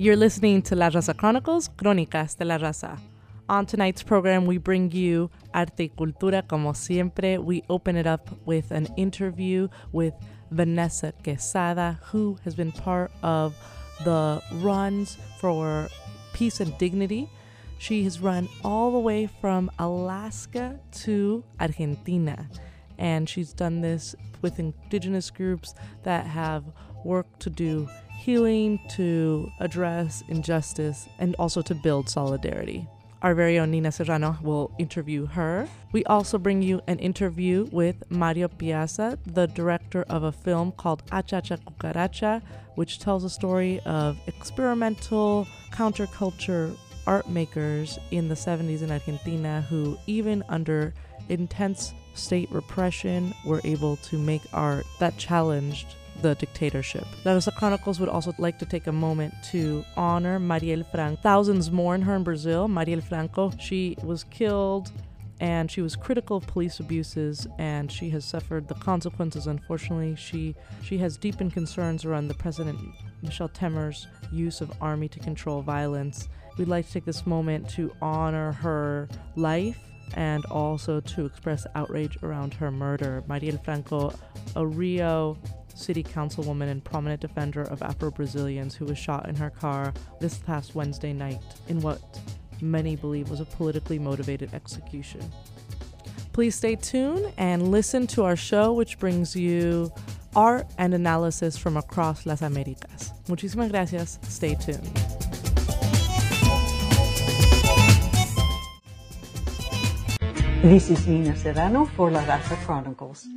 You're listening to La Raza Chronicles, Crónicas de la Raza. On tonight's program, we bring you Arte y Cultura como siempre. We open it up with an interview with Vanessa Quesada, who has been part of the runs for peace and dignity. She has run all the way from Alaska to Argentina, and she's done this with indigenous groups that have worked to do healing, to address injustice, and also to build solidarity. Our very own Nina Serrano will interview her. We also bring you an interview with Mario Piazza, the director of a film called Acha Acha Cucaracha, which tells a story of experimental counterculture art makers in the 70s in Argentina who, even under intense state repression, were able to make art that challenged the dictatorship. La Raza Chronicles would also like to take a moment to honor Marielle Franco. Thousands mourn her in Brazil. Marielle Franco, she was killed and she was critical of police abuses and she has suffered the consequences unfortunately she she has deepened concerns around the president michel temer's use of army to control violence we'd like to take this moment to honor her life and also to express outrage around her murder Marielle franco a rio city councilwoman and prominent defender of Afro Brazilians who was shot in her car this past Wednesday night in what many believe was a politically motivated execution. Please stay tuned and listen to our show, which brings you art and analysis from across Las Americas. Muchísimas gracias. Stay tuned. This is Nina Serrano for La Raza Chronicles.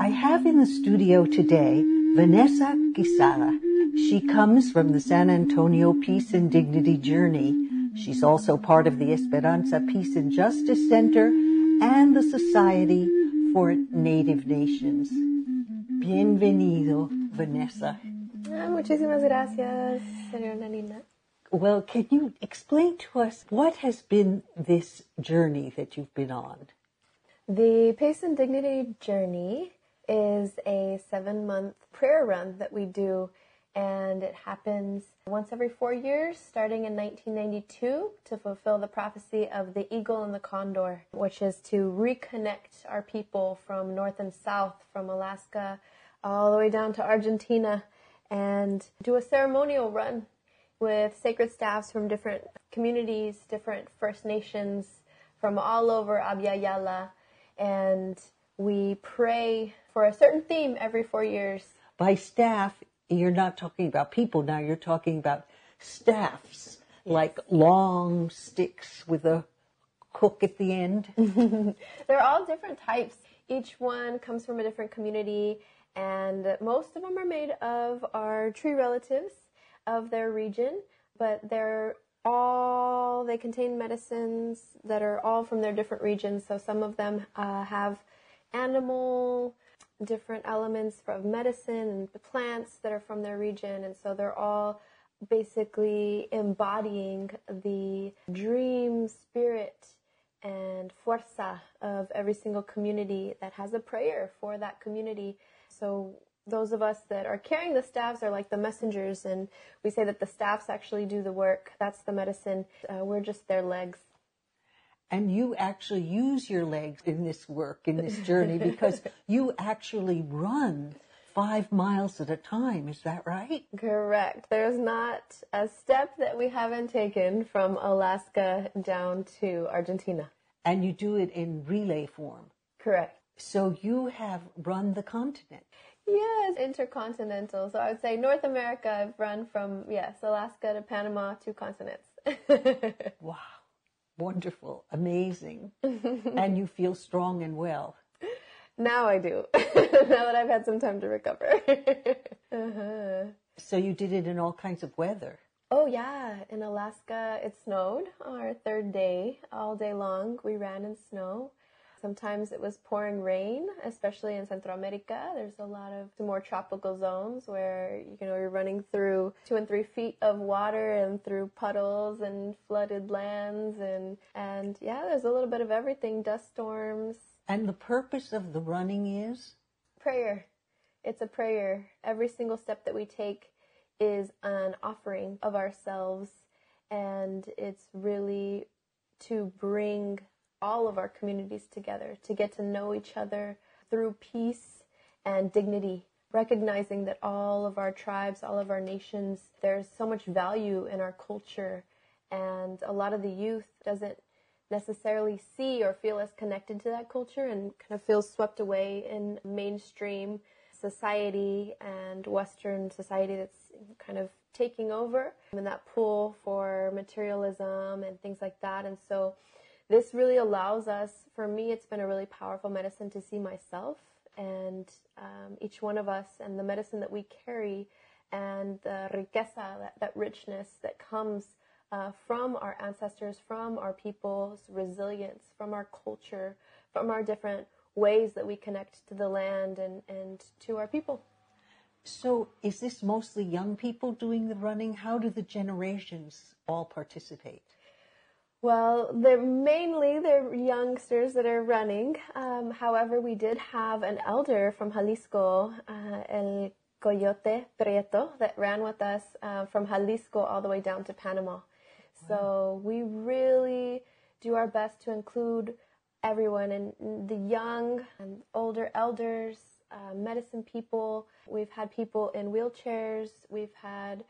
I have in the studio today Vanessa Quesada. She comes from the San Antonio Peace and Dignity Journey. She's also part of the Esperanza Peace and Justice Center and the Society for Native Nations. Bienvenido, Vanessa. Ah, muchísimas gracias, señora Nina. Well, can you explain to us what has been this journey that you've been on? The Peace and Dignity Journey is a seven month prayer run that we do, and it happens once every four years, starting in 1992, to fulfill the prophecy of the eagle and the condor, which is to reconnect our people from north and south, from Alaska all the way down to Argentina, and do a ceremonial run with sacred staffs from different communities, different First Nations from all over Abya and we pray for a certain theme every four years. By staff, you're not talking about people now, you're talking about staffs, like long sticks with a hook at the end. They're all different types. Each one comes from a different community, and most of them are made of our tree relatives of their region, but they're all, they contain medicines that are all from their different regions. So some of them uh, have animal, different elements of medicine and the plants that are from their region. And so they're all basically embodying the dream, spirit, and fuerza of every single community that has a prayer for that community. So those of us that are carrying the staffs are like the messengers, and we say that the staffs actually do the work. That's the medicine. Uh, we're just their legs. And you actually use your legs in this work, in this journey, because you actually run five miles at a time. Is that right? Correct. There's not a step that we haven't taken from Alaska down to Argentina. And you do it in relay form. Correct. So you have run the continent. Yes, intercontinental. So I would say North America, I've run from, yes, Alaska to Panama, two continents. wow. Wonderful. Amazing. and you feel strong and well. Now I do. now that I've had some time to recover. uh-huh. So you did it in all kinds of weather. Oh yeah, in Alaska it snowed our third day, all day long. We ran in snow. Sometimes it was pouring rain, especially in Central America. There's a lot of more tropical zones where you know you're running through two and three feet of water and through puddles and flooded lands and and yeah, there's a little bit of everything. Dust storms. And the purpose of the running is prayer. It's a prayer. Every single step that we take is an offering of ourselves, and it's really to bring all of our communities together, to get to know each other through peace and dignity, recognizing that all of our tribes, all of our nations, there's so much value in our culture, and a lot of the youth doesn't necessarily see or feel as connected to that culture and kind of feels swept away in mainstream society and Western society that's kind of taking over and that pull for materialism and things like that. And so this really allows us, for me, it's been a really powerful medicine to see myself and um, each one of us and the medicine that we carry and the riqueza, that, that richness that comes uh, from our ancestors, from our people's resilience, from our culture, from our different ways that we connect to the land and, and to our people. So, is this mostly young people doing the running? How do the generations all participate? Well, they're mainly they're youngsters that are running. Um, however, we did have an elder from Jalisco, uh, El Coyote Prieto, that ran with us uh, from Jalisco all the way down to Panama. Wow. So we really do our best to include everyone and the young and older elders, uh, medicine people. We've had people in wheelchairs. We've had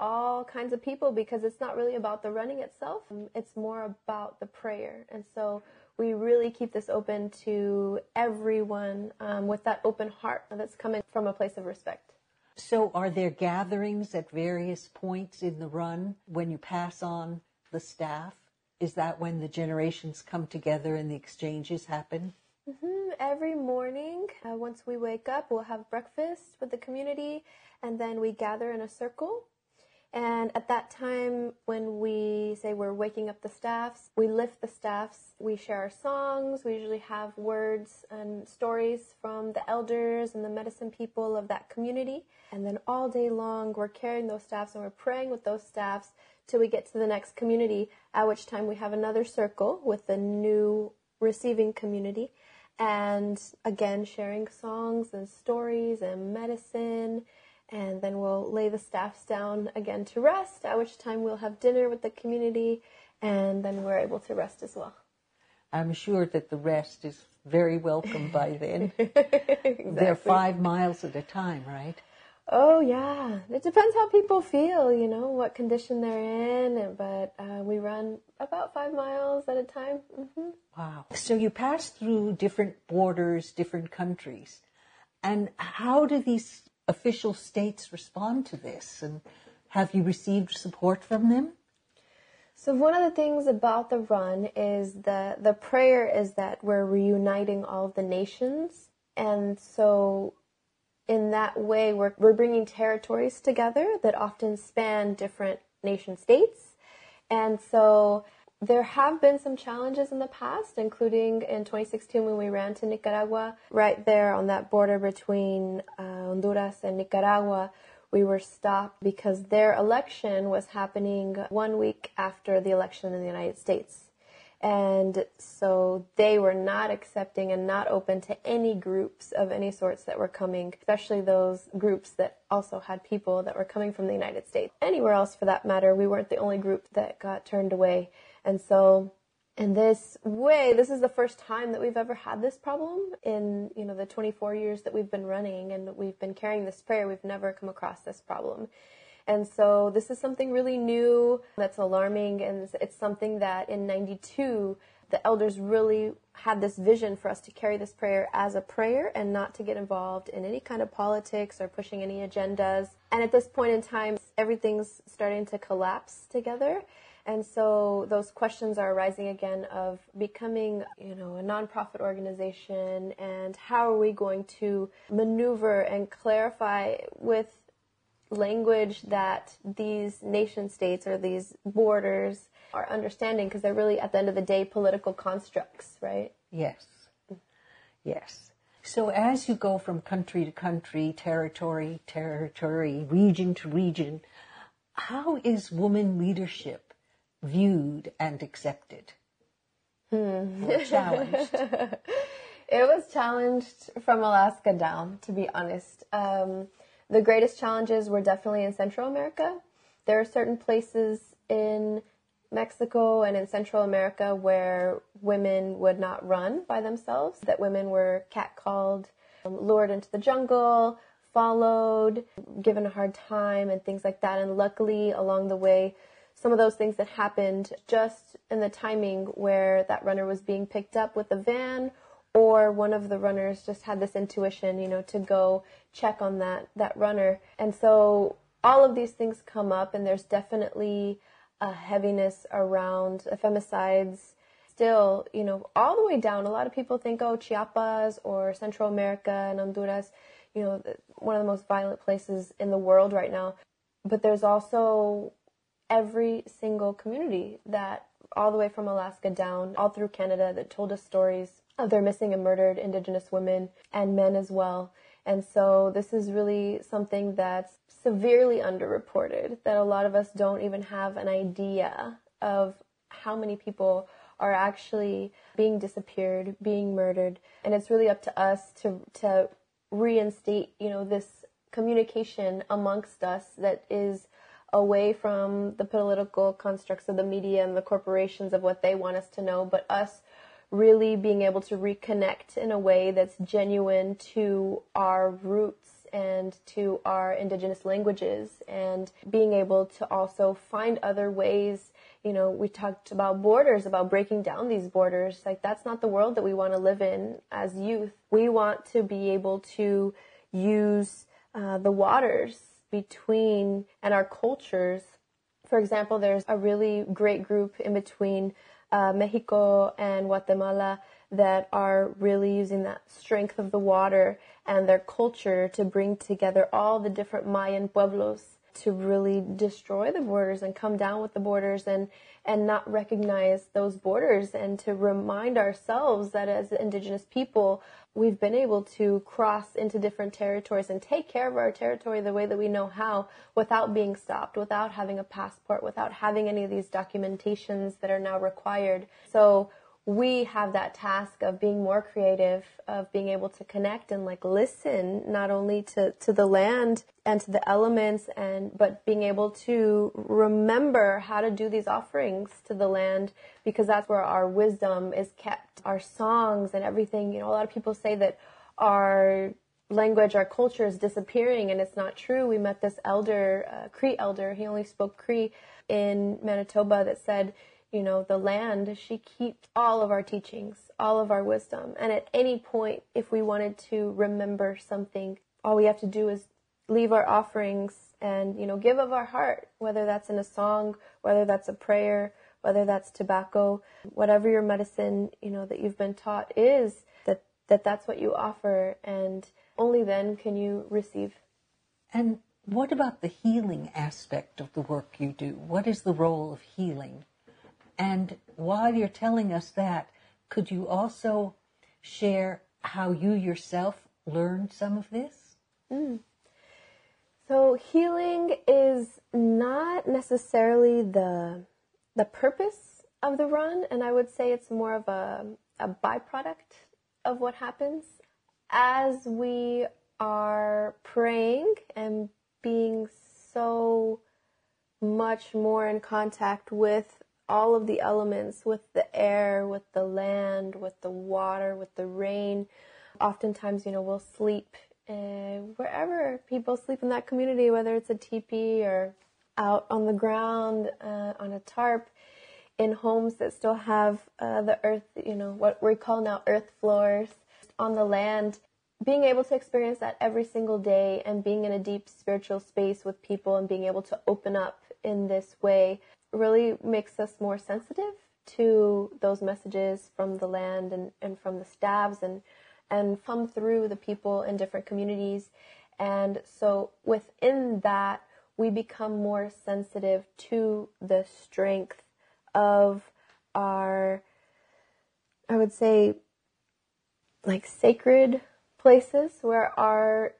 all kinds of people because it's not really about the running itself. It's more about the prayer. And so we really keep this open to everyone um, with that open heart that's coming from a place of respect. So, are there gatherings at various points in the run when you pass on the staff? Is that when the generations come together and the exchanges happen? Mm-hmm. Every morning, uh, once we wake up, we'll have breakfast with the community and then we gather in a circle. And at that time, when we say we're waking up the staffs, we lift the staffs, we share our songs, we usually have words and stories from the elders and the medicine people of that community. And then all day long, we're carrying those staffs and we're praying with those staffs till we get to the next community, at which time we have another circle with the new receiving community. And again, sharing songs and stories and medicine. And then we'll lay the staffs down again to rest, at which time we'll have dinner with the community, and then we're able to rest as well. I'm sure that the rest is very welcome by then. exactly. They're five miles at a time, right? Oh yeah, it depends how people feel, you know, what condition they're in. But uh, we run about five miles at a time. Mm-hmm. Wow! So you pass through different borders, different countries, and how do these official states respond to this? And have you received support from them? So one of the things about the run is the the prayer is that we're reuniting all of the nations, and so in that way, we're, we're bringing territories together that often span different nation states. And so there have been some challenges in the past, including in 2016 when we ran to Nicaragua, right there on that border between uh, Honduras and Nicaragua. We were stopped because their election was happening one week after the election in the United States. And so they were not accepting and not open to any groups of any sorts that were coming, especially those groups that also had people that were coming from the United States. Anywhere else for that matter, we weren't the only group that got turned away. And so in this way, this is the first time that we've ever had this problem in, you know, the 24 years that we've been running and we've been carrying this prayer. We've never come across this problem. And so this is something really new that's alarming, and it's something that in 92, the elders really had this vision for us to carry this prayer as a prayer and not to get involved in any kind of politics or pushing any agendas. And at this point in time, everything's starting to collapse together. And so those questions are arising again of becoming, you know, a nonprofit organization and how are we going to maneuver and clarify with language that these nation states or these borders are understanding because they're really at the end of the day political constructs, right? Yes. Yes. So as you go from country to country, territory, territory, region to region, how is woman leadership viewed and accepted? Hmm. Or challenged? it was challenged from Alaska down, to be honest. Um, The greatest challenges were definitely in Central America. There are certain places in Mexico and in Central America where women would not run by themselves, that women were catcalled, um, lured into the jungle, followed, given a hard time, and things like that. And luckily, along the way, some of those things that happened just in the timing where that runner was being picked up with a van or one of the runners just had this intuition, you know, to go check on that that runner. And so all of these things come up and there's definitely a heaviness around femicides still, you know, all the way down. A lot of people think, oh, Chiapas or Central America and Honduras, you know, one of the most violent places in the world right now. But there's also every single community that all the way from Alaska down, all through Canada, that told us stories of their missing and murdered Indigenous women and men as well. And so this is really something that's severely underreported, that a lot of us don't even have an idea of how many people are actually being disappeared, being murdered. And it's really up to us to, to reinstate, you know, this communication amongst us that is away from the political constructs of the media and the corporations of what they want us to know, but us really being able to reconnect in a way that's genuine to our roots and to our indigenous languages and being able to also find other ways. You know we talked about borders about breaking down these borders. Like that's not the world that we want to live in as youth. We want to be able to use uh, the waters between and our cultures. For example there's a really great group in between uh, Mexico and Guatemala that are really using that strength of the water and their culture to bring together all the different Mayan pueblos to really destroy the borders and come down with the borders and and not recognize those borders and to remind ourselves that as indigenous people we've been able to cross into different territories and take care of our territory the way that we know how without being stopped, without having a passport, without having any of these documentations that are now required. So we have that task of being more creative, of being able to connect and like listen not only to, to the land and to the elements and but being able to remember how to do these offerings to the land because that's where our wisdom is kept. Our songs and everything, you know, a lot of people say that our language, our culture is disappearing and it's not true. We met this elder, uh, Cree elder, he only spoke Cree in Manitoba that said, you know, the land, she keeps all of our teachings, all of our wisdom. And at any point, if we wanted to remember something, all we have to do is leave our offerings and, you know, give of our heart, whether that's in a song, whether that's a prayer, whether that's tobacco, whatever your medicine, you know, that you've been taught is, that, that that's what you offer. And only then can you receive. And what about the healing aspect of the work you do? What is the role of healing? And while you're telling us that, could you also share how you yourself learned some of this? Mm. So healing is not necessarily the the purpose of the run, and I would say it's more of a, a byproduct of what happens as we are praying and being so much more in contact with all of the elements with the air, with the land, with the water, with the rain. Oftentimes, you know, we'll sleep uh, wherever people sleep in that community, whether it's a teepee or out on the ground uh, on a tarp, in homes that still have uh, the earth, you know, what we call now earth floors on the land. Being able to experience that every single day and being in a deep spiritual space with people and being able to open up in this way really makes us more sensitive to those messages from the land and, and from the staffs and and from through the people in different communities. And so within that, we become more sensitive to the strength of our, I would say, like sacred places where our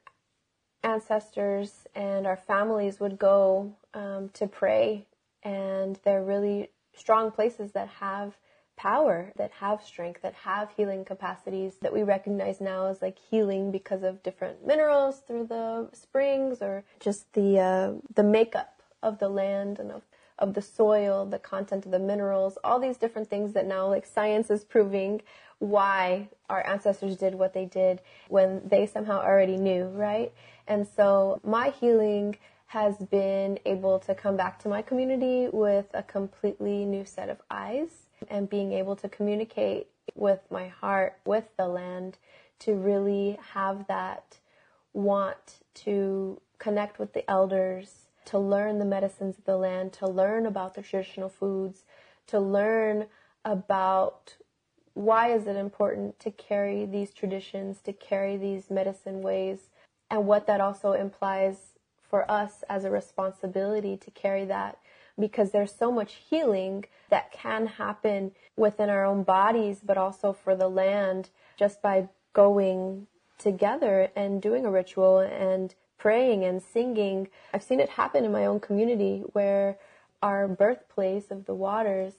ancestors and our families would go um, to pray and they're really strong places that have power, that have strength, that have healing capacities that we recognize now as like healing because of different minerals through the springs or just the uh, the makeup of the land and of of the soil, the content of the minerals, all these different things that now like science is proving why our ancestors did what they did when they somehow already knew, right? And so my healing has been able to come back to my community with a completely new set of eyes and being able to communicate with my heart, with the land, to really have that want to connect with the elders, to learn the medicines of the land, to learn about the traditional foods, to learn about why is it important to carry these traditions, to carry these medicine ways, and what that also implies for us as a responsibility to carry that because there's so much healing that can happen within our own bodies, but also for the land just by going together and doing a ritual and praying and singing. I've seen it happen in my own community where our birthplace of the waters,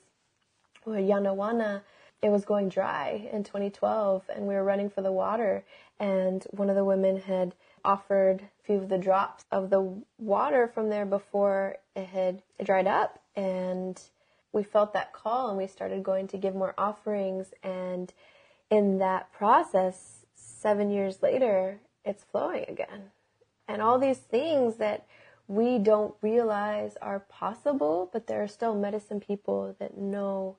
Yanaguana, it was going dry in 2012 and we were running for the water and one of the women had offered a few of the drops of the water from there before it had dried up. And we felt that call and we started going to give more offerings. And in that process, seven years later, it's flowing again. And all these things that we don't realize are possible, but there are still medicine people that know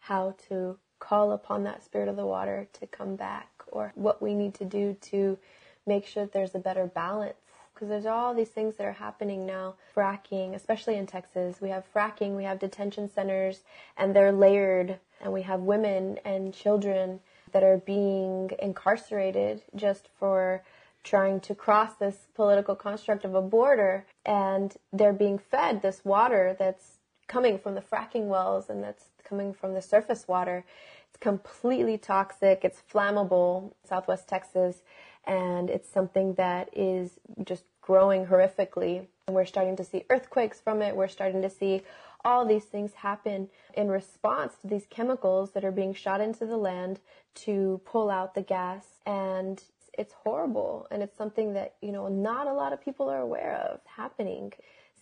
how to call upon that spirit of the water to come back or what we need to do to make sure that there's a better balance because there's all these things that are happening now. Fracking, especially in Texas, we have fracking, we have detention centers, and they're layered, and we have women and children that are being incarcerated just for trying to cross this political construct of a border, and they're being fed this water that's coming from the fracking wells and that's coming from the surface water. It's completely toxic, it's flammable, Southwest Texas and it's something that is just growing horrifically. And we're starting to see earthquakes from it. We're starting to see all these things happen in response to these chemicals that are being shot into the land to pull out the gas. And it's horrible. And it's something that, you know, not a lot of people are aware of happening.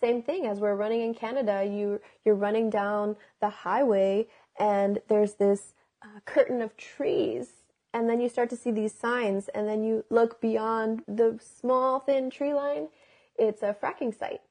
Same thing as we're running in Canada, you, you're running down the highway and there's this uh, curtain of trees and then you start to see these signs and then you look beyond the small thin tree line it's a fracking site.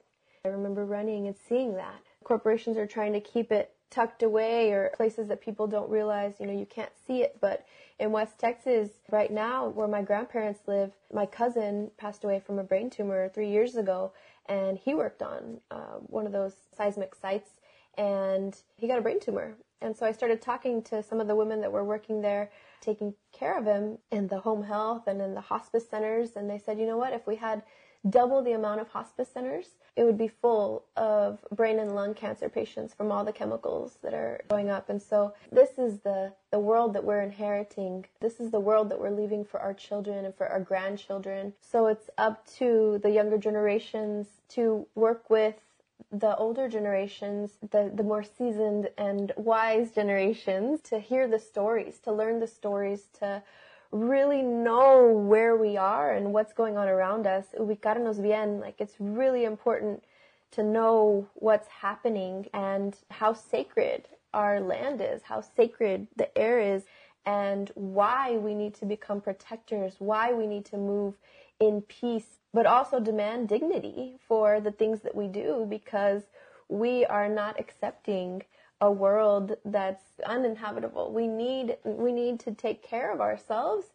I remember running and seeing that. Corporations are trying to keep it tucked away or places that people don't realize you know you can't see it. But in west texas right now where my grandparents live my cousin passed away from a brain tumor three years ago and he worked on uh, one of those seismic sites and he got a brain tumor. And so i started talking to some of the women that were working there taking care of him in the home health and in the hospice centers. And they said, you know what, if we had double the amount of hospice centers, it would be full of brain and lung cancer patients from all the chemicals that are going up. And so this is the, the world that we're inheriting. This is the world that we're leaving for our children and for our grandchildren. So it's up to the younger generations to work with the older generations, the, the more seasoned and wise generations, to hear the stories, to learn the stories, to really know where we are and what's going on around us. Ubicarnos bien, like it's really important to know what's happening and how sacred our land is, how sacred the air is, and why we need to become protectors, why we need to move in peace but also demand dignity for the things that we do because we are not accepting a world that's uninhabitable. We need we need to take care of ourselves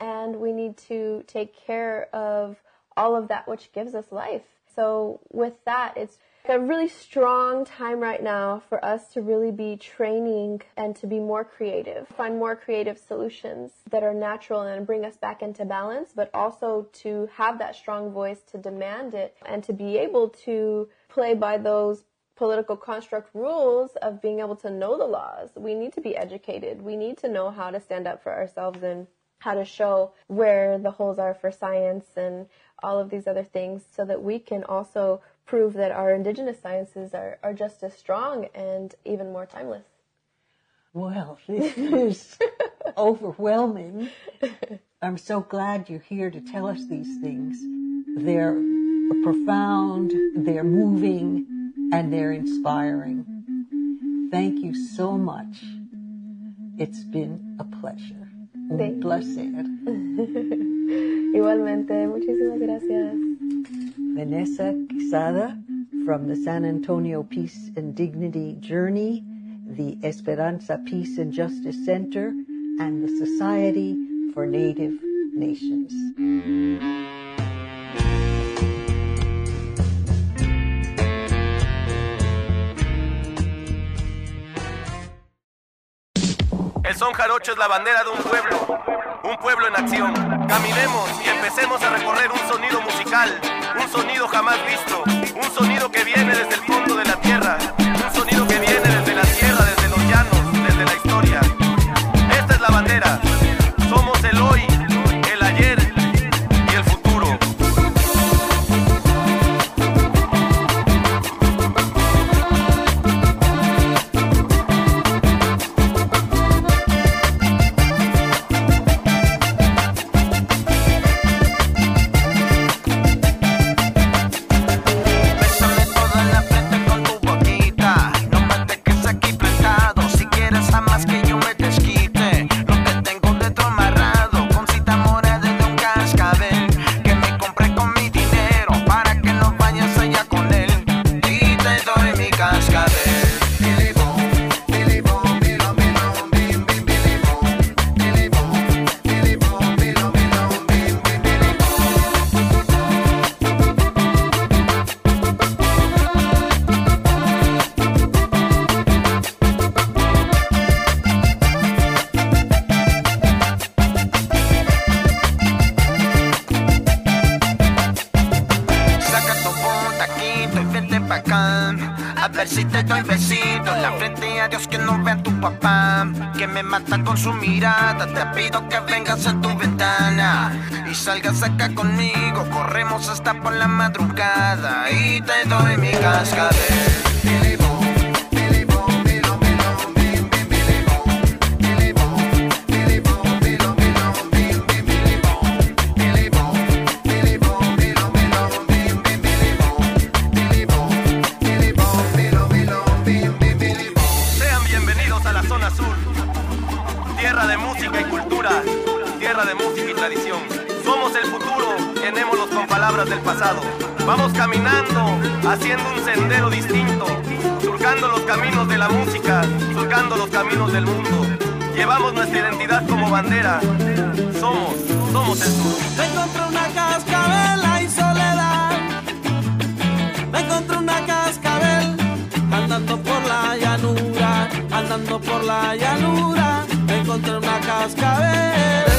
and we need to take care of all of that which gives us life. So with that, it's a really strong time right now for us to really be training and to be more creative, find more creative solutions that are natural and bring us back into balance, but also to have that strong voice to demand it and to be able to play by those political construct rules of being able to know the laws. We need to be educated. We need to know how to stand up for ourselves and how to show where the holes are for science and all of these other things so that we can also prove that our indigenous sciences are, are just as strong and even more timeless. Well, this is overwhelming. I'm so glad you're here to tell us these things. They're profound, they're moving, and they're inspiring. Thank you so much. It's been a pleasure. Un placer. Igualmente, muchísimas gracias. Vanessa Quesada from the San Antonio Peace and Dignity Journey, the Esperanza Peace and Justice Center, and the Society for Native Nations. El son jarocho es la bandera de un pueblo, un pueblo en acción. Caminemos y empecemos a recorrer un sonido musical, un sonido jamás visto, un sonido que viene desde el fondo de la tierra, un sonido que hasta por la madrugada Y te doy mi cascabel del pasado. Vamos caminando, haciendo un sendero distinto, surcando los caminos de la música, surcando los caminos del mundo. Llevamos nuestra identidad como bandera. Somos, somos el sur. Me encontré una cascabel y soledad. Me encontré una cascabel andando por la llanura, andando por la llanura. Me encontré una cascabel.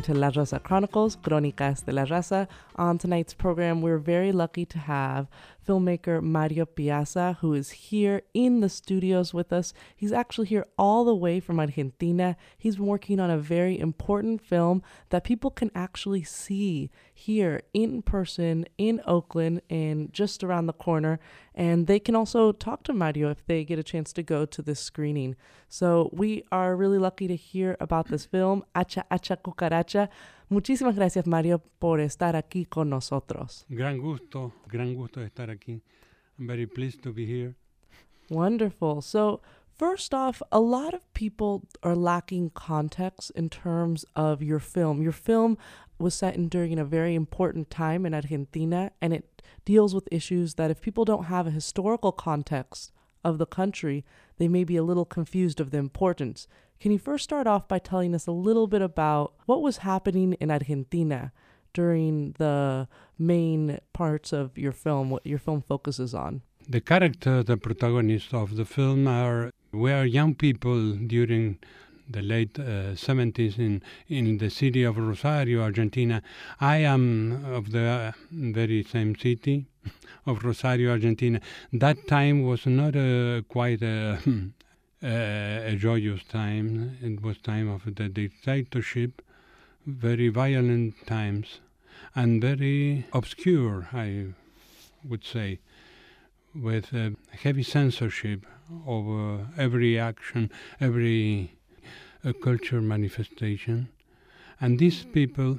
Listening to La Raza Chronicles, Crónicas de la Raza. On tonight's program, we're very lucky to have filmmaker Mario Piazza, who is here in the studios with us. He's actually here all the way from Argentina. He's been working on a very important film that people can actually see here in person in Oakland and just around the corner. And they can also talk to Mario if they get a chance to go to this screening. So we are really lucky to hear about this film, Acha Acha Cucaracha. Muchísimas gracias, Mario, por estar aquí con nosotros. Gran gusto, gran gusto estar aquí. I'm very pleased to be here. Wonderful. So, first off, a lot of people are lacking context in terms of your film. Your film was set in during a very important time in Argentina, and it deals with issues that if people don't have a historical context of the country, they may be a little confused of the importance. Can you first start off by telling us a little bit about what was happening in Argentina during the main parts of your film, what your film focuses on? The character, the protagonists of the film are were young people during the late uh, 70s in, in the city of Rosario, Argentina. I am of the uh, very same city of Rosario, Argentina. That time was not uh, quite a, a joyous time. It was time of the dictatorship, very violent times, and very obscure, I would say, with heavy censorship over every action, every uh, culture manifestation. And these people,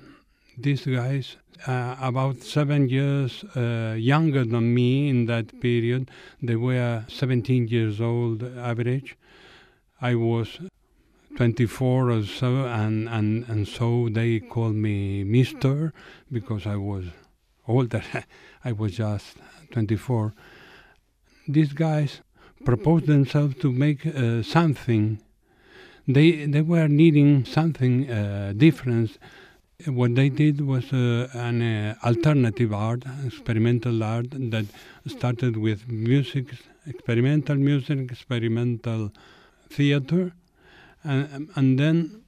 these guys, uh, about seven years uh, younger than me in that period, they were 17 years old average. I was 24 or so, and, and, and so they called me Mister because I was older. I was just 24. These guys proposed themselves to make uh, something. They they were needing something uh, different. What they did was uh, an uh, alternative art, experimental art that started with music, experimental music, experimental theater, and, and then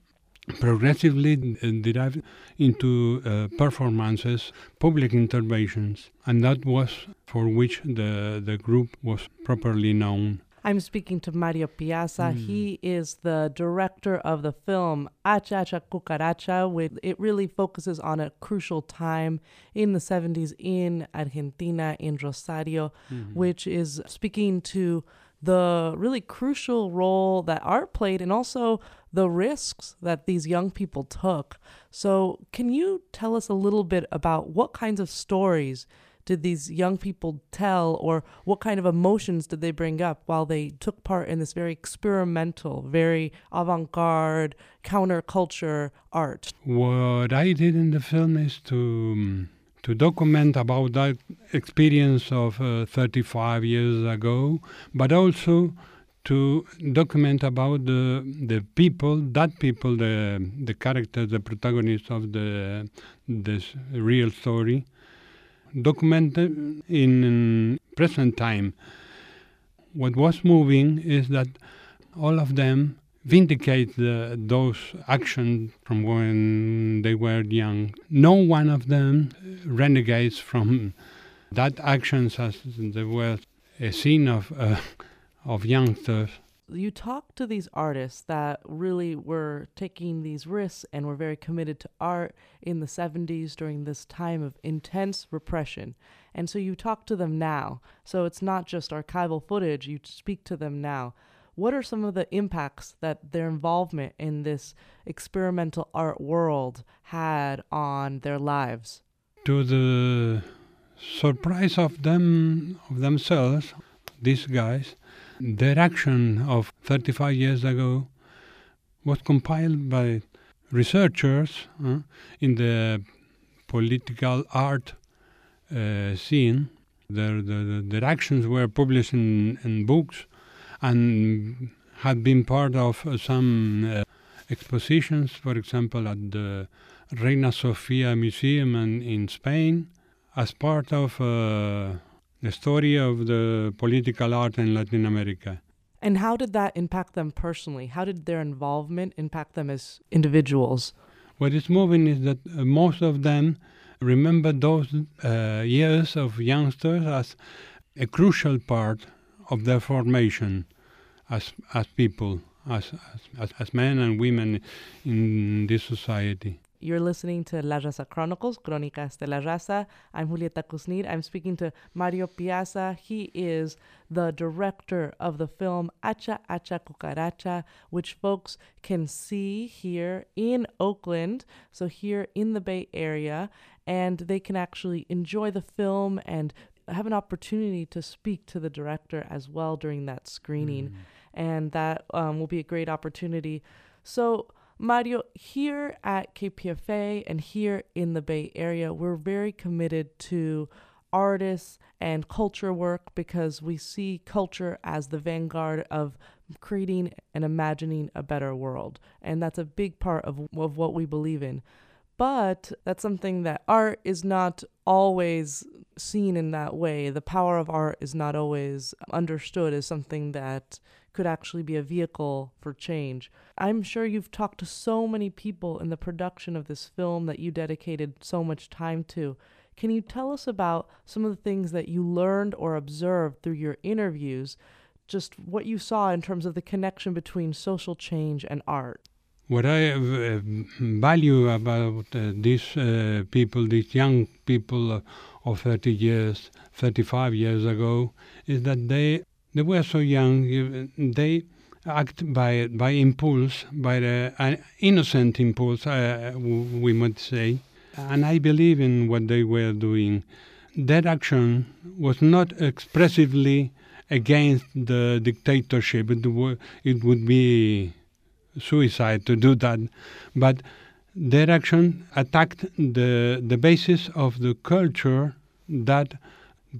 progressively derived into uh, performances, public interventions, and that was for which the, the group was properly known. I'm speaking to Mario Piazza. Mm. He is the director of the film Acha Acha Cucaracha, which it really focuses on a crucial time in the 70s in Argentina, in Rosario, mm-hmm. which is speaking to the really crucial role that art played and also the risks that these young people took. So, can you tell us a little bit about what kinds of stories did these young people tell, or what kind of emotions did they bring up while they took part in this very experimental, very avant garde, counterculture art? What I did in the film is to. Um, to document about that experience of uh, 35 years ago, but also to document about the the people, that people, the the characters, the protagonists of the this real story, documented in present time. What was moving is that all of them vindicate the, those actions from when they were young. No one of them renegates from that actions as they were a scene of uh, of youngsters. You talk to these artists that really were taking these risks and were very committed to art in the 70s during this time of intense repression. And so you talk to them now. So it's not just archival footage, you speak to them now what are some of the impacts that their involvement in this experimental art world had on their lives? To the surprise of them of themselves, these guys, their action of 35 years ago was compiled by researchers uh, in the political art uh, scene. Their, their, their actions were published in, in books and had been part of some uh, expositions, for example, at the Reina Sofia Museum in, in Spain, as part of uh, the story of the political art in Latin America. And how did that impact them personally? How did their involvement impact them as individuals? what is moving is that uh, most of them remember those uh, years of youngsters as a crucial part of their formation as as people, as as, as men and women in this society. You're listening to La Raza Chronicles, Crónicas de la Raza. I'm Julieta Kusnir. I'm speaking to Mario Piazza. He is the director of the film Acha Acha Cucaracha, which folks can see here in Oakland, so here in the Bay Area, and they can actually enjoy the film and have an opportunity to speak to the director as well during that screening. Mm. And that um, will be a great opportunity. So, Mario, here at KPFA and here in the Bay Area, we're very committed to artists and culture work because we see culture as the vanguard of creating and imagining a better world. And that's a big part of, of what we believe in. But that's something that art is not always seen in that way. The power of art is not always understood as something that could actually be a vehicle for change. I'm sure you've talked to so many people in the production of this film that you dedicated so much time to. Can you tell us about some of the things that you learned or observed through your interviews, just what you saw in terms of the connection between social change and art? What I uh, value about uh, these uh, people, these young people of 30 years, 35 years ago, is that they they were so young. They act by by impulse, by the uh, innocent impulse, uh, we might say. And I believe in what they were doing. That action was not expressively against the dictatorship. It, it would be suicide to do that, but their action attacked the the basis of the culture that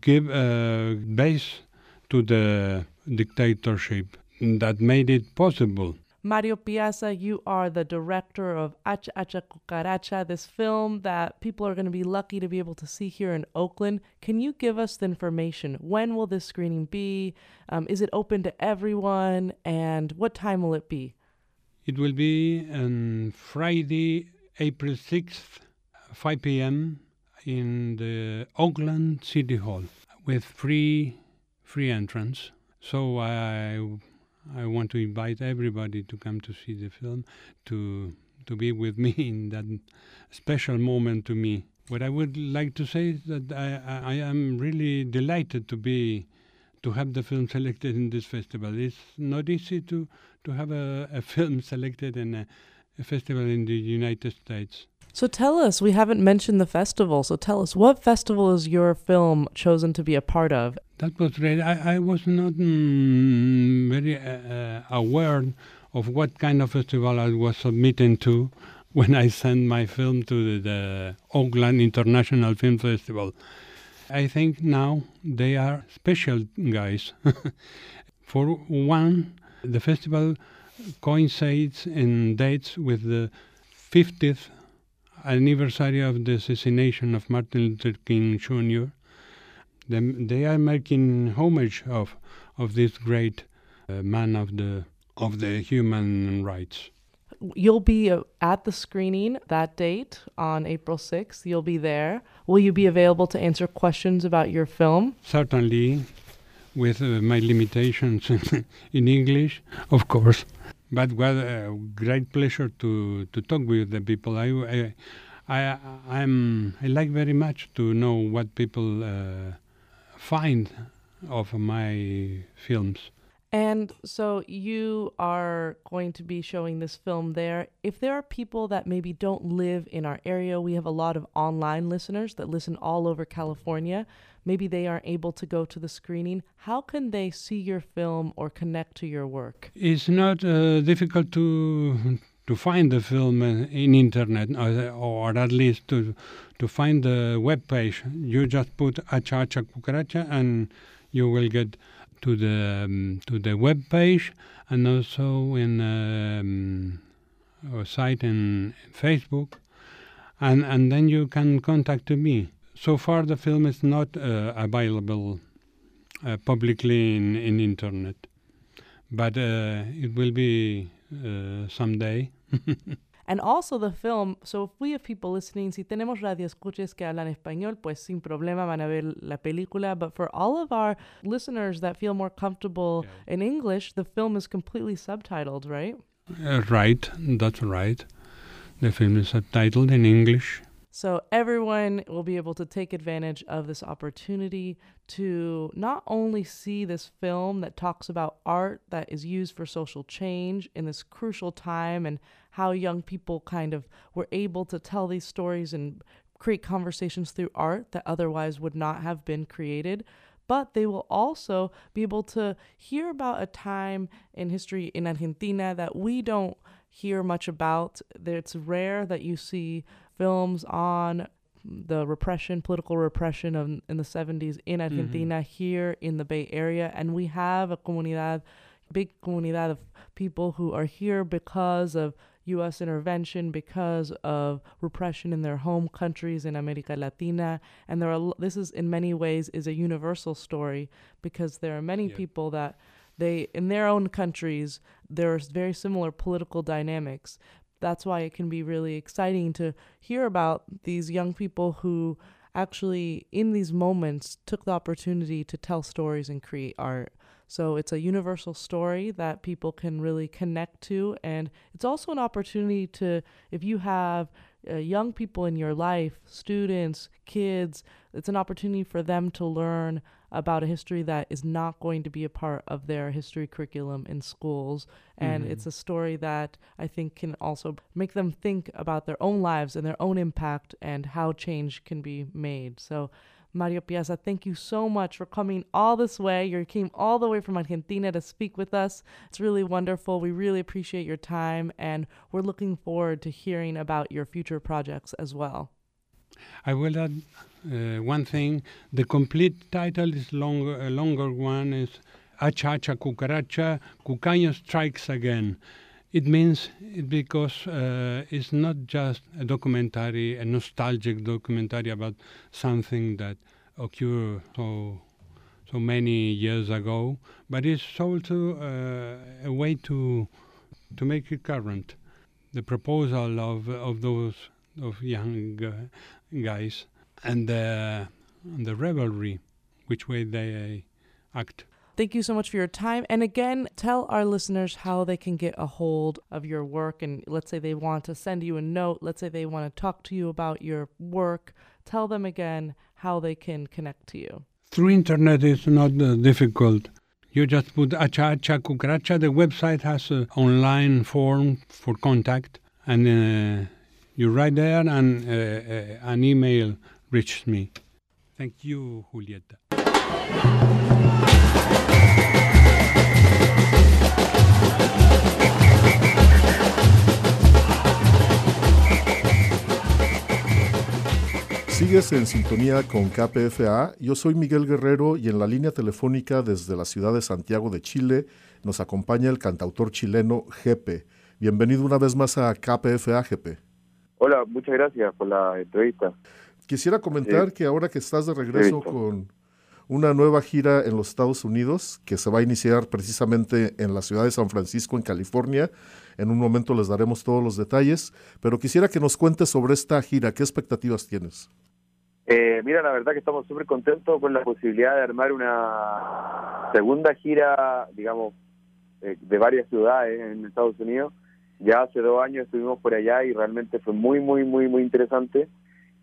give a base to the dictatorship that made it possible. Mario Piazza, you are the director of Acha Acha Cucaracha, this film that people are going to be lucky to be able to see here in Oakland. Can you give us the information? When will this screening be? Um, is it open to everyone? And what time will it be? It will be on Friday, April 6th, 5 p.m. in the Oakland City Hall with free free entrance. So I I want to invite everybody to come to see the film, to to be with me in that special moment to me. What I would like to say is that I, I am really delighted to be to have the film selected in this festival. It's not easy to to have a, a film selected in a, a festival in the United States. So tell us, we haven't mentioned the festival. So tell us, what festival is your film chosen to be a part of? That was great. I, I was not mm, very uh, uh, aware of what kind of festival I was submitting to when I sent my film to the, the Oakland International Film Festival. I think now they are special guys. For one, the festival coincides in dates with the 50th anniversary of the assassination of Martin Luther King Jr. They, they are making homage of of this great uh, man of the of the human rights. You'll be uh, at the screening that date on April 6th. You'll be there. Will you be available to answer questions about your film? Certainly, with uh, my limitations in English, of course. But what a great pleasure to, to talk with the people. I, I, I, I'm, I like very much to know what people uh, find of my films. And so you are going to be showing this film there. If there are people that maybe don't live in our area, we have a lot of online listeners that listen all over California. Maybe they aren't able to go to the screening. How can they see your film or connect to your work? It's not uh, difficult to to find the film in internet or, or at least to to find the web page. You just put Acha Cucaracha and you will get to the um, to the web page and also in um, a site in Facebook, and and then you can contact me. So far, the film is not uh, available uh, publicly in in internet, but uh, it will be uh, someday. And also the film, so if we have people listening, si tenemos radio escuches que hablan español, pues sin problema van a ver la película. But for all of our listeners that feel more comfortable in English, the film is completely subtitled, right? Uh, right, that's right. The film is subtitled in English. So everyone will be able to take advantage of this opportunity to not only see this film that talks about art that is used for social change in this crucial time and how young people kind of were able to tell these stories and create conversations through art that otherwise would not have been created, but they will also be able to hear about a time in history in Argentina that we don't hear much about. It's rare that you see films on the repression, political repression of in the 70s in mm-hmm. Argentina here in the Bay Area, and we have a comunidad, big comunidad of people who are here because of U.S. intervention, because of repression in their home countries in America Latina, and there are this is in many ways is a universal story because there are many Yeah. people that they in their own countries there's very similar political dynamics that's why it can be really exciting to hear about these young people who actually in these moments took the opportunity to tell stories and create art. So it's a universal story that people can really connect to and it's also an opportunity to if you have uh, young people in your life students kids it's an opportunity for them to learn about a history that is not going to be a part of their history curriculum in schools. And Mhm. it's a story that I think can also make them think about their own lives and their own impact and how change can be made. So, Mario Piazza, thank you so much for coming all this way. You came all the way from Argentina to speak with us. It's really wonderful. We really appreciate your time, and we're looking forward to hearing about your future projects as well. I will add uh, one thing. The complete title is longer. A longer one is Acha Acha Cucaracha, Cucaño Strikes Again. It means it because uh, it's not just a documentary, a nostalgic documentary about something that occurred so so many years ago, but it's also uh, a way to to make it current. The proposal of of those of young gu- guys and the and the revelry, which way they act. Thank you so much for your time. And again, tell our listeners how they can get a hold of your work. And let's say they want to send you a note. Let's say they want to talk to you about your work. Tell them again how they can connect to you. Through internet, it's not uh, difficult. You just put Acha Acha Cucaracha. The website has an online form for contact, and uh, you write there, and uh, uh, an email reaches me. Thank you, Julieta. Sigues en sintonía con KPFA. Yo soy Miguel Guerrero y en la línea telefónica desde la ciudad de Santiago de Chile nos acompaña el cantautor chileno Jepe. Bienvenido una vez más a KPFA, Jepe. Hola, muchas gracias por la entrevista. Quisiera comentar que ahora que estás de regreso con una nueva gira en los Estados Unidos, que se va a iniciar precisamente en la ciudad de San Francisco, en California, en un momento les daremos todos los detalles, pero quisiera que nos cuentes sobre esta gira, ¿qué expectativas tienes? Eh, mira, la verdad que estamos súper contentos con la posibilidad de armar una segunda gira, digamos, eh, de varias ciudades en Estados Unidos. Ya hace dos años estuvimos por allá y realmente fue muy, muy, muy, muy interesante.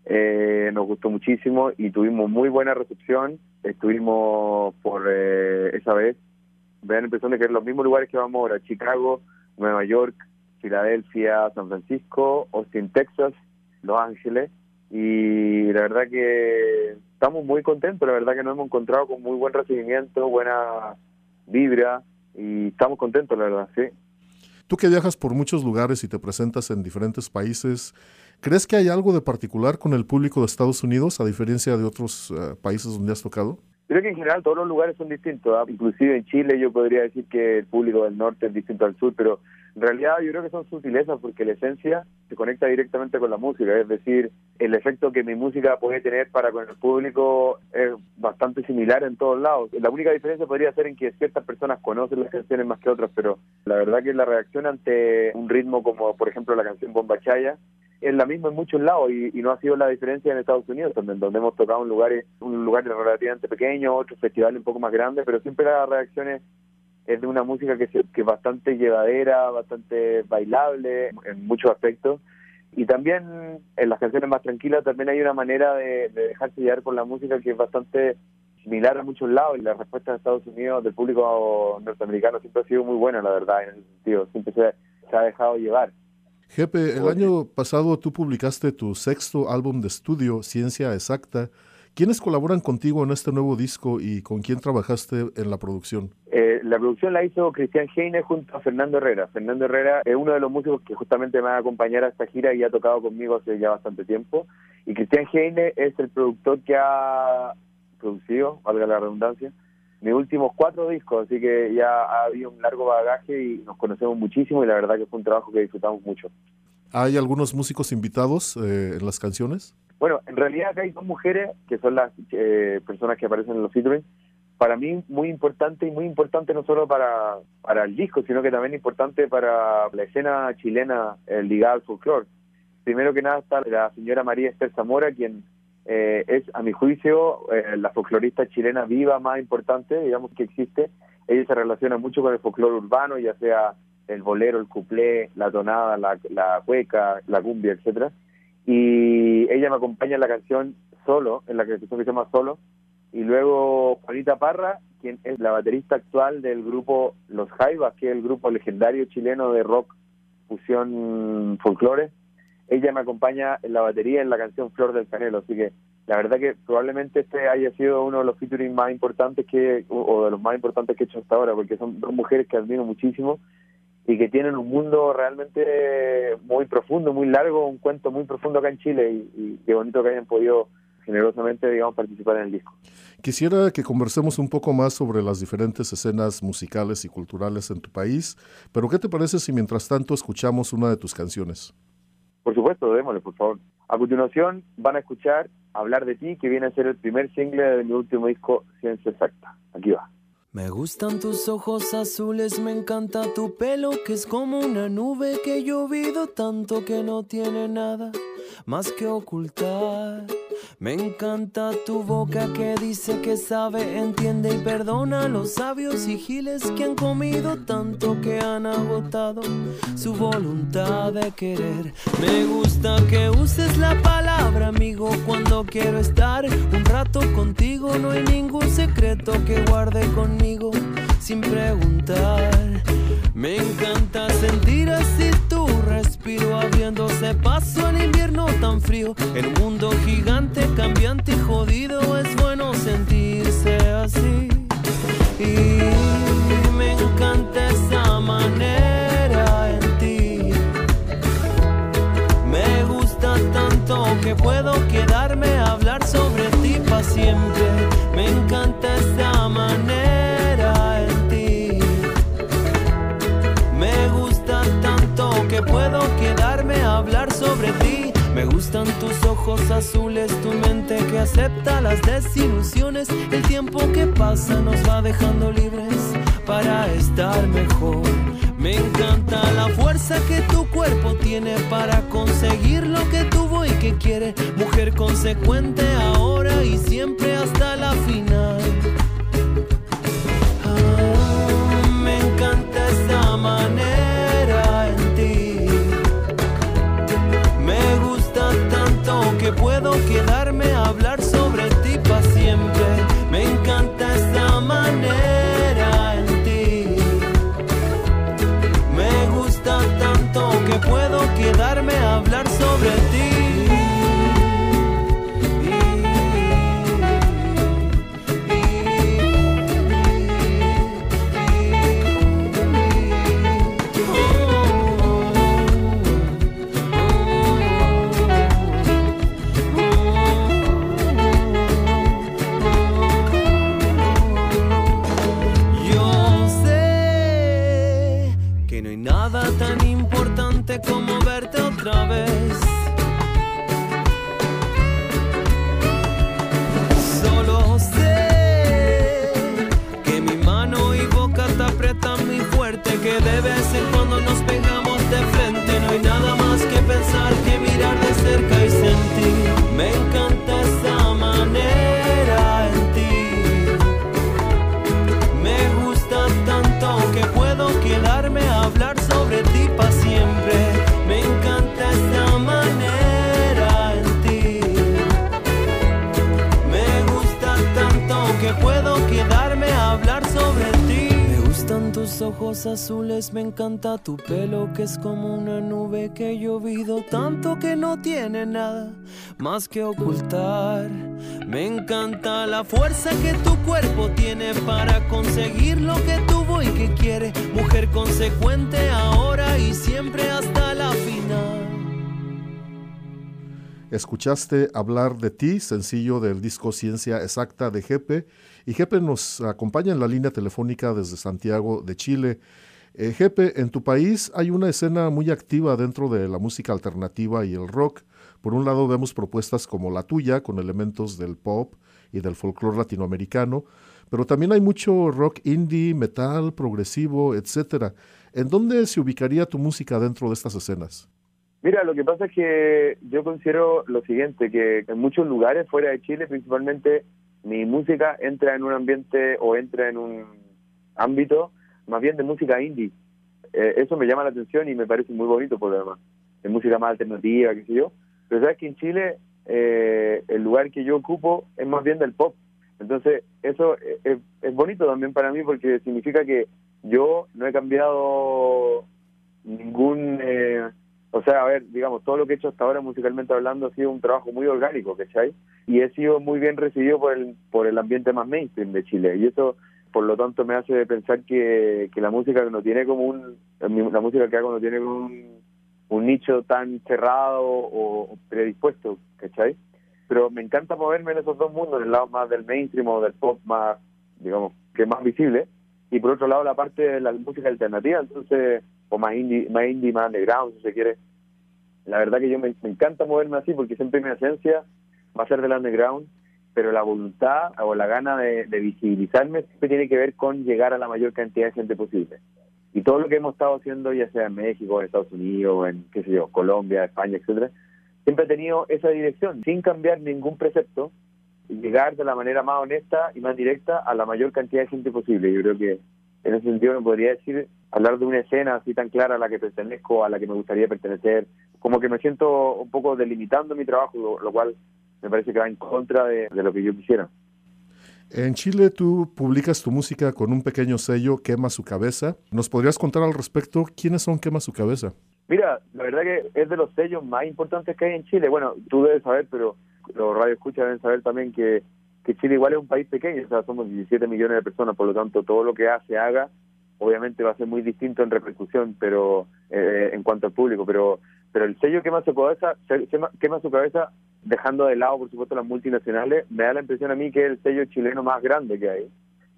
Eh, nos gustó muchísimo y tuvimos muy buena recepción. Estuvimos por eh, esa vez, me da la impresión de que en los mismos lugares que vamos ahora, Chicago, Nueva York, Filadelfia, San Francisco, Austin, Texas, Los Ángeles y la verdad que estamos muy contentos, la verdad que nos hemos encontrado con muy buen recibimiento, buena vibra y estamos contentos, la verdad, sí. Tú que viajas por muchos lugares y te presentas en diferentes países, ¿crees que hay algo de particular con el público de Estados Unidos a diferencia de otros eh, países donde has tocado? Creo que en general todos los lugares son distintos, ¿ah? inclusive en Chile yo podría decir que el público del norte es distinto al sur, pero En realidad yo creo que son sutilezas porque la esencia se conecta directamente con la música, es decir, el efecto que mi música puede tener para con el público es bastante similar en todos lados. La única diferencia podría ser en que ciertas personas conocen las canciones más que otras, pero la verdad que la reacción ante un ritmo como por ejemplo la canción Bomba Chaya es la misma en muchos lados y, no ha sido la diferencia en Estados Unidos, donde, donde hemos tocado en lugares, un lugar relativamente pequeño, otro festival un poco más grande, pero siempre la reacción es de una música que, que es bastante llevadera, bastante bailable en muchos aspectos. Y también en las canciones más tranquilas también hay una manera de, dejarse llevar con la música que es bastante similar a muchos lados y la respuesta de Estados Unidos, del público norteamericano, siempre ha sido muy buena, la verdad, en ese sentido. Siempre se, se ha dejado llevar. Jepe, el año pasado tú publicaste tu sexto álbum de estudio, Ciencia Exacta. ¿Quiénes colaboran contigo en este nuevo disco y con quién trabajaste en la producción? Eh, la producción la hizo Cristian Heine junto a Fernando Herrera. Fernando Herrera es uno de los músicos que justamente me va a acompañar a esta gira y ha tocado conmigo hace ya bastante tiempo. Y Cristian Heine es el productor que ha producido, valga la redundancia, mis últimos cuatro discos, así que ya ha habido un largo bagaje y nos conocemos muchísimo y la verdad que fue un trabajo que disfrutamos mucho. ¿Hay algunos músicos invitados eh, en las canciones? Bueno, en realidad acá hay dos mujeres que son las eh, personas que aparecen en los featuring. Para mí muy importante y muy importante no solo para, para el disco, sino que también importante para la escena chilena el ligada al folclore. Primero que nada está la señora María Esther Zamora, quien eh, es, a mi juicio, la folclorista chilena viva más importante, digamos, que existe. Ella se relaciona mucho con el folclore urbano, ya sea el bolero, el cuplé, la tonada, la, la cueca, la cumbia, etcétera. Y ella me acompaña en la canción Solo, en la canción que se llama Solo. Y luego Juanita Parra, quien es la baterista actual del grupo Los Jaivas, que es el grupo legendario chileno de rock fusión folclore. Ella me acompaña en la batería en la canción Flor del Canelo, así que la verdad que probablemente este haya sido uno de los featuring más importantes que, o de los más importantes que he hecho hasta ahora, porque son dos mujeres que admiro muchísimo y que tienen un mundo realmente muy profundo, muy largo, un cuento muy profundo acá en Chile y, qué bonito que hayan podido generosamente, digamos, participar en el disco. Quisiera que conversemos un poco más sobre las diferentes escenas musicales y culturales en tu país, pero ¿qué te parece si mientras tanto escuchamos una de tus canciones? Por supuesto, démosle, por favor. A continuación van a escuchar Hablar de ti, que viene a ser el primer single de mi último disco, Ciencia Exacta. Aquí va. Me gustan tus ojos azules, me encanta tu pelo que es como una nube que llovido tanto que no tiene nada más que ocultar. Me encanta tu boca que dice que sabe, entiende y perdona a los sabios y giles que han comido tanto que han agotado su voluntad de querer. Me gusta que uses la palabra amigo cuando quiero estar un rato contigo. No hay ningún secreto que guarde conmigo sin preguntar. Me encanta sentir así tu respiro abriéndose paso al invierno tan frío. Un mundo gigante, cambiante y jodido es bueno sentirse así. Y me encanta esa manera en ti. Me gusta tanto que puedo quedarme a hablar sobre ti para siempre. Me encanta esa manera gustan tus ojos azules, tu mente que acepta las desilusiones. El tiempo que pasa nos va dejando libres para estar mejor. Me encanta la fuerza que tu cuerpo tiene para conseguir lo que tuvo y que quiere. Mujer consecuente ahora y siempre hasta la final. Ah, me encanta esa manera tu pelo que es como una nube que he llovido tanto que no tiene nada más que ocultar. Me encanta la fuerza que tu cuerpo tiene para conseguir lo que tuvo y que quiere. Mujer consecuente ahora y siempre hasta la final. Escuchaste hablar de ti, sencillo del disco Ciencia Exacta de Jepe. Y Jepe nos acompaña en la línea telefónica desde Santiago de Chile. Eh, Jepe, en tu país hay una escena muy activa dentro de la música alternativa y el rock. Por un lado vemos propuestas como la tuya, con elementos del pop y del folclore latinoamericano, pero también hay mucho rock indie, metal, progresivo, etcétera. ¿En dónde se ubicaría tu música dentro de estas escenas? Mira, lo que pasa es que yo considero lo siguiente, que en muchos lugares fuera de Chile, principalmente, mi música entra en un ambiente o entra en un ámbito más bien de música indie. Eh, eso me llama la atención y me parece muy bonito por lo demás. De música más alternativa, qué sé yo. Pero sabes que en Chile eh, el lugar que yo ocupo es más bien del pop. Entonces, eso es, es bonito también para mí porque significa que yo no he cambiado ningún... Eh, o sea, a ver, digamos, todo lo que he hecho hasta ahora musicalmente hablando ha sido un trabajo muy orgánico, ¿cachai? Y he sido muy bien recibido por el, por el ambiente más mainstream de Chile. Y eso, por lo tanto, me hace pensar que, que la música no tiene como un... La música que hago no tiene como un, nicho tan cerrado o predispuesto, ¿cachai? Pero me encanta moverme en esos dos mundos, el lado más del mainstream o del pop más, digamos, que es más visible. Y por otro lado, la parte de la música alternativa, entonces o más indie, más indie, más underground, si se quiere. La verdad que yo me, me, encanta moverme así porque siempre mi esencia va a ser del underground, pero la voluntad o la gana de, visibilizarme siempre tiene que ver con llegar a la mayor cantidad de gente posible. Y todo lo que hemos estado haciendo, ya sea en México, en Estados Unidos, en, qué sé yo, Colombia, España, etcétera, siempre he tenido esa dirección, sin cambiar ningún precepto, llegar de la manera más honesta y más directa a la mayor cantidad de gente posible. Yo creo que en ese sentido me podría decir, hablar de una escena así tan clara a la que pertenezco, a la que me gustaría pertenecer, como que me siento un poco delimitando mi trabajo, lo cual me parece que va en contra de, de, lo que yo quisiera. En Chile tú publicas tu música con un pequeño sello, Quema su cabeza. ¿Nos podrías contar al respecto quiénes son Quema su cabeza? Mira, la verdad que es de los sellos más importantes que hay en Chile. Bueno, tú debes saber, pero los radioescuchas deben saber también que que Chile igual es un país pequeño, o sea, somos 17 millones de personas, por lo tanto, todo lo que hace, haga, obviamente va a ser muy distinto en repercusión, pero eh, en cuanto al público, pero pero el sello quema su cabeza, quema su cabeza, dejando de lado, por supuesto, las multinacionales, me da la impresión a mí que es el sello chileno más grande que hay,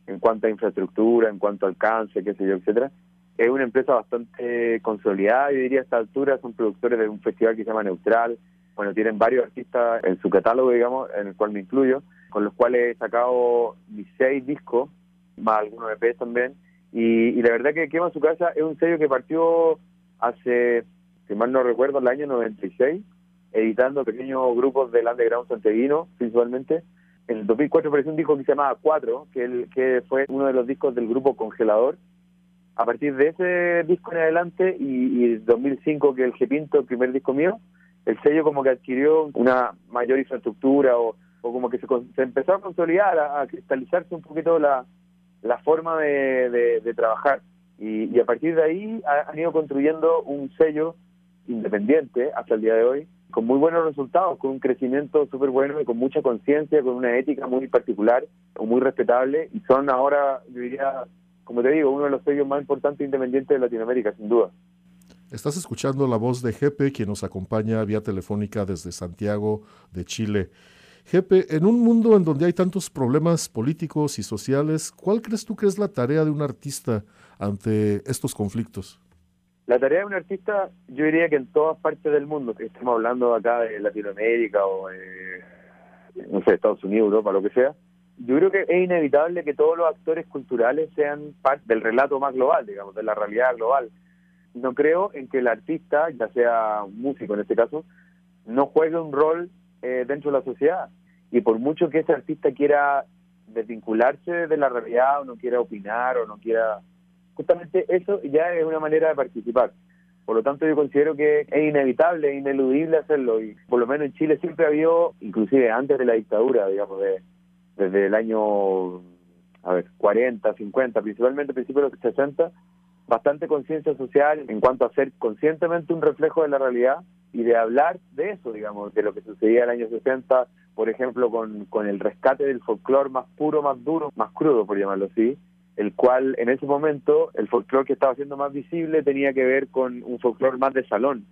en cuanto a infraestructura, en cuanto a alcance, qué sé yo, etcétera. Es una empresa bastante consolidada, yo diría a esta altura, son productores de un festival que se llama Neutral, bueno, tienen varios artistas en su catálogo, digamos, en el cual me incluyo, con los cuales he sacado mis seis discos, más algunos EPs también, y, y, la verdad que Quema su casa es un sello que partió hace, si mal no recuerdo, el año 96, editando pequeños grupos del underground santiaguino, principalmente. En el 2004 apareció un disco que se llamaba Cuatro, que, el, que fue uno de los discos del grupo Congelador. A partir de ese disco en adelante y, y 2005, que el G-Pinto, el primer disco mío, el sello como que adquirió una mayor infraestructura o, como que se, se, empezó a consolidar, a, a, cristalizarse un poquito la, forma de, trabajar. Y, y, a partir de ahí ha, han ido construyendo un sello independiente hasta el día de hoy, con muy buenos resultados, con un crecimiento súper bueno y con mucha conciencia, con una ética muy particular o muy respetable. Y son ahora, yo diría, como te digo, uno de los sellos más importantes independientes de Latinoamérica, sin duda. Estás escuchando la voz de Jepe, quien nos acompaña vía telefónica desde Santiago de Chile. Jepe, en un mundo en donde hay tantos problemas políticos y sociales, ¿cuál crees tú que es la tarea de un artista ante estos conflictos? La tarea de un artista, yo diría que en todas partes del mundo, que estamos hablando acá de Latinoamérica o no sé, Estados Unidos, Europa, lo que sea, yo creo que es inevitable que todos los actores culturales sean parte del relato más global, digamos, de la realidad global. No creo en que el artista, ya sea un músico en este caso, no juegue un rol eh, dentro de la sociedad. Y por mucho que ese artista quiera desvincularse de la realidad o no quiera opinar o no quiera justamente eso ya es una manera de participar. Por lo tanto, yo considero que es inevitable, es ineludible hacerlo. Y por lo menos en Chile siempre ha habido, inclusive antes de la dictadura, digamos, de, desde el año a ver, 40, 50, principalmente a principios de los 60, bastante conciencia social en cuanto a ser conscientemente un reflejo de la realidad y de hablar de eso, digamos, de lo que sucedía en el año 60, por ejemplo, con, con el rescate del folclore más puro, más duro, más crudo, por llamarlo así, el cual en ese momento el folclore que estaba siendo más visible tenía que ver con un folclore más de salón,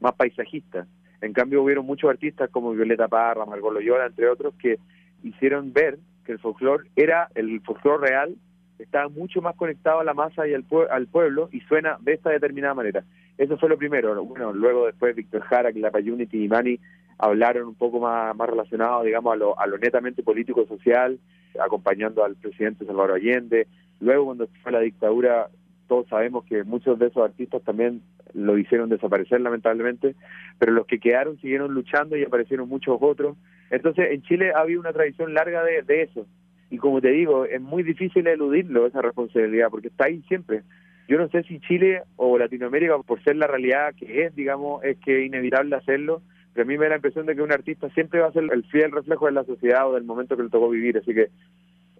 más paisajista. En cambio hubieron muchos artistas como Violeta Parra, Margot Loyola, entre otros, que hicieron ver que el folclore era el folclore real, estaba mucho más conectado a la masa y al, al pueblo y suena de esta determinada manera. Eso fue lo primero. Bueno, luego después Víctor Jara, La Unity y Mani hablaron un poco más, más relacionado, digamos, a lo, a lo netamente político-social, acompañando al presidente Salvador Allende, Luego, cuando fue la dictadura, todos sabemos que muchos de esos artistas también lo hicieron desaparecer, lamentablemente, pero los que quedaron siguieron luchando y aparecieron muchos otros. Entonces, en Chile ha habido una tradición larga de, de eso. Y como te digo, es muy difícil eludirlo, esa responsabilidad, porque está ahí siempre. Yo no sé si Chile o Latinoamérica, por ser la realidad que es, digamos, es que es inevitable hacerlo, pero a mí me da la impresión de que un artista siempre va a ser el fiel reflejo de la sociedad o del momento que le tocó vivir. Así que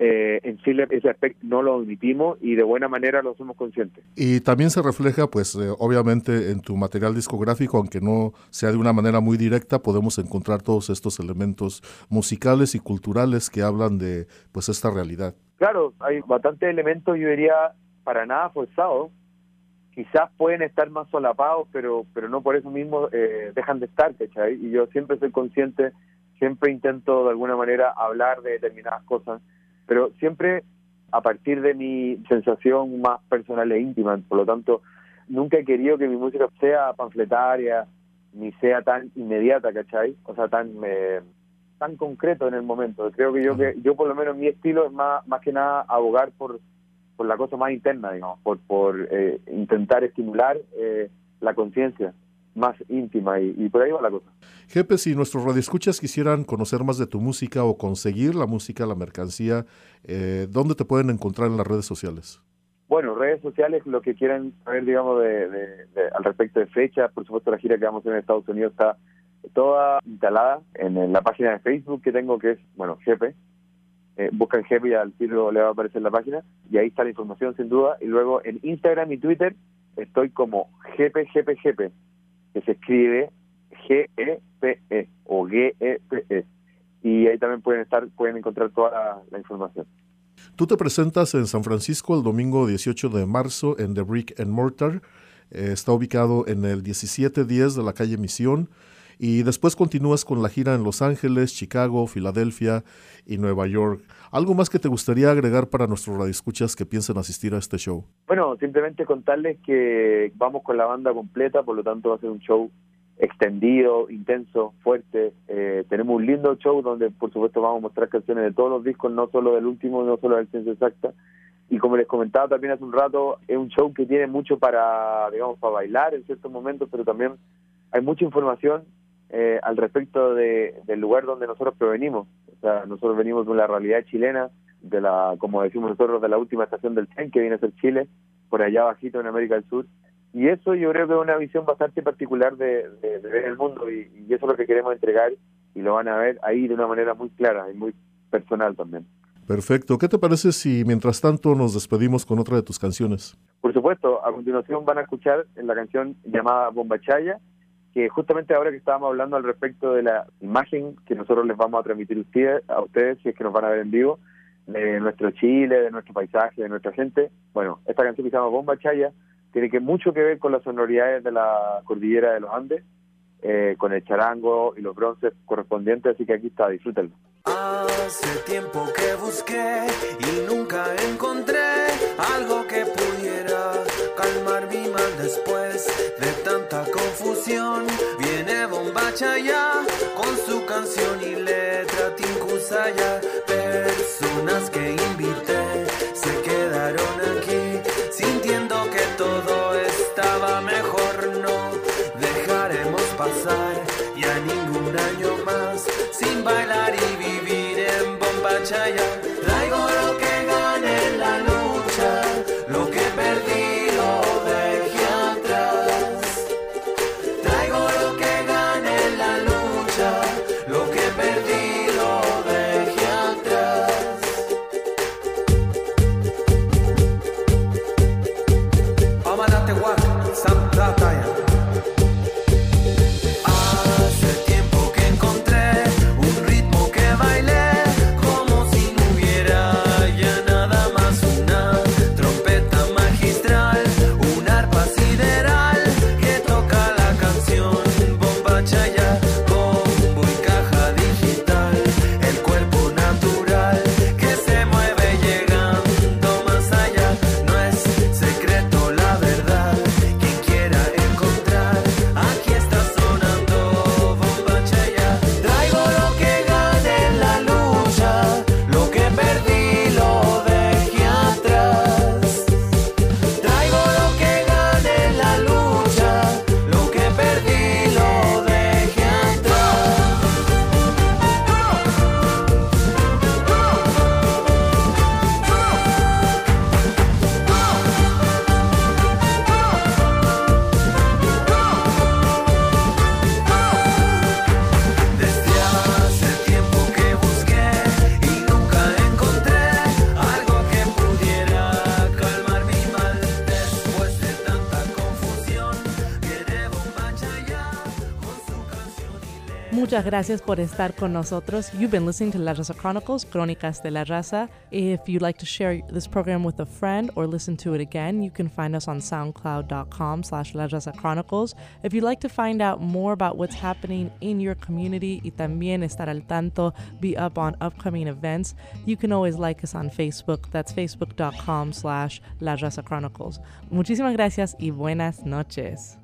eh, en Chile ese aspecto no lo omitimos y de buena manera lo somos conscientes. Y también se refleja, pues eh, obviamente en tu material discográfico, aunque no sea de una manera muy directa, podemos encontrar todos estos elementos musicales y culturales que hablan de pues esta realidad. Claro, hay bastantes elementos, yo diría, para nada forzados. Quizás pueden estar más solapados, pero pero no por eso mismo eh, dejan de estar, ¿cachai? Y yo siempre soy consciente, siempre intento de alguna manera hablar de determinadas cosas pero siempre a partir de mi sensación más personal e íntima, por lo tanto, nunca he querido que mi música sea panfletaria, ni sea tan inmediata, ¿cachai? O sea, tan eh, tan concreto en el momento. Creo que yo que yo por lo menos mi estilo es más más que nada abogar por por la cosa más interna, digamos, por por eh, intentar estimular eh, la conciencia más íntima y, por ahí va la cosa. Jepe, si nuestros radioescuchas quisieran conocer más de tu música o conseguir la música, la mercancía, eh, ¿dónde te pueden encontrar en las redes sociales? Bueno, redes sociales, lo que quieran saber, digamos, de, al respecto de fecha, por supuesto la gira que vamos a hacer en Estados Unidos está toda instalada en, la página de Facebook que tengo, que es, bueno, Jepe. Eh, buscan Jepe y al tiro le va a aparecer la página, y ahí está la información sin duda. Y luego en Instagram y Twitter estoy como Jepe, Jepe, Jepe que se escribe G-E-P-E -E, o G-E-P-E. Y ahí también pueden estar, pueden encontrar toda la, información. Tú te presentas en San Francisco el domingo 18 de marzo en The Brick and Mortar. Eh, está ubicado en el 1710 de la calle Misión. Y después continúas con la gira en Los Ángeles, Chicago, Filadelfia y Nueva York. ¿Algo más que te gustaría agregar para nuestros radioescuchas que piensen asistir a este show? Bueno, simplemente contarles que vamos con la banda completa, por lo tanto va a ser un show extendido, intenso, fuerte. Eh, tenemos un lindo show donde por supuesto vamos a mostrar canciones de todos los discos, no solo del último, no solo del Ciencia Exacta. Y como les comentaba también hace un rato, es un show que tiene mucho para, digamos, para bailar en ciertos momentos, pero también hay mucha información eh, al respecto de, del lugar donde nosotros provenimos. O sea, nosotros venimos de la realidad chilena, de la, como decimos nosotros, de la última estación del tren que viene a ser Chile, por allá bajito en América del Sur. Y eso yo creo que es una visión bastante particular de, ver el mundo y, y, eso es lo que queremos entregar y lo van a ver ahí de una manera muy clara y muy personal también. Perfecto. ¿Qué te parece si mientras tanto nos despedimos con otra de tus canciones? Por supuesto. A continuación van a escuchar la canción llamada Bombachaya que justamente ahora que estábamos hablando al respecto de la imagen que nosotros les vamos a transmitir a ustedes, si es que nos van a ver en vivo, de nuestro Chile, de nuestro paisaje, de nuestra gente, bueno, esta canción que se llama Bomba Chaya tiene que mucho que ver con las sonoridades de la cordillera de los Andes, eh, con el charango y los bronces correspondientes, así que aquí está, disfrútenlo. Hace tiempo que busqué y nunca encontré algo que Viene Bombacha ya Muchas gracias por estar con nosotros. You've been listening to La Raza Chronicles, Crónicas de la Raza. If you'd like to share this program with a friend or listen to it again, you can find us on soundcloud.com slash La Raza Chronicles. If you'd like to find out more about what's happening in your community y también estar al tanto, be up on upcoming events, you can always like us on Facebook. That's facebook.com slash La Raza Chronicles. Muchísimas gracias y buenas noches.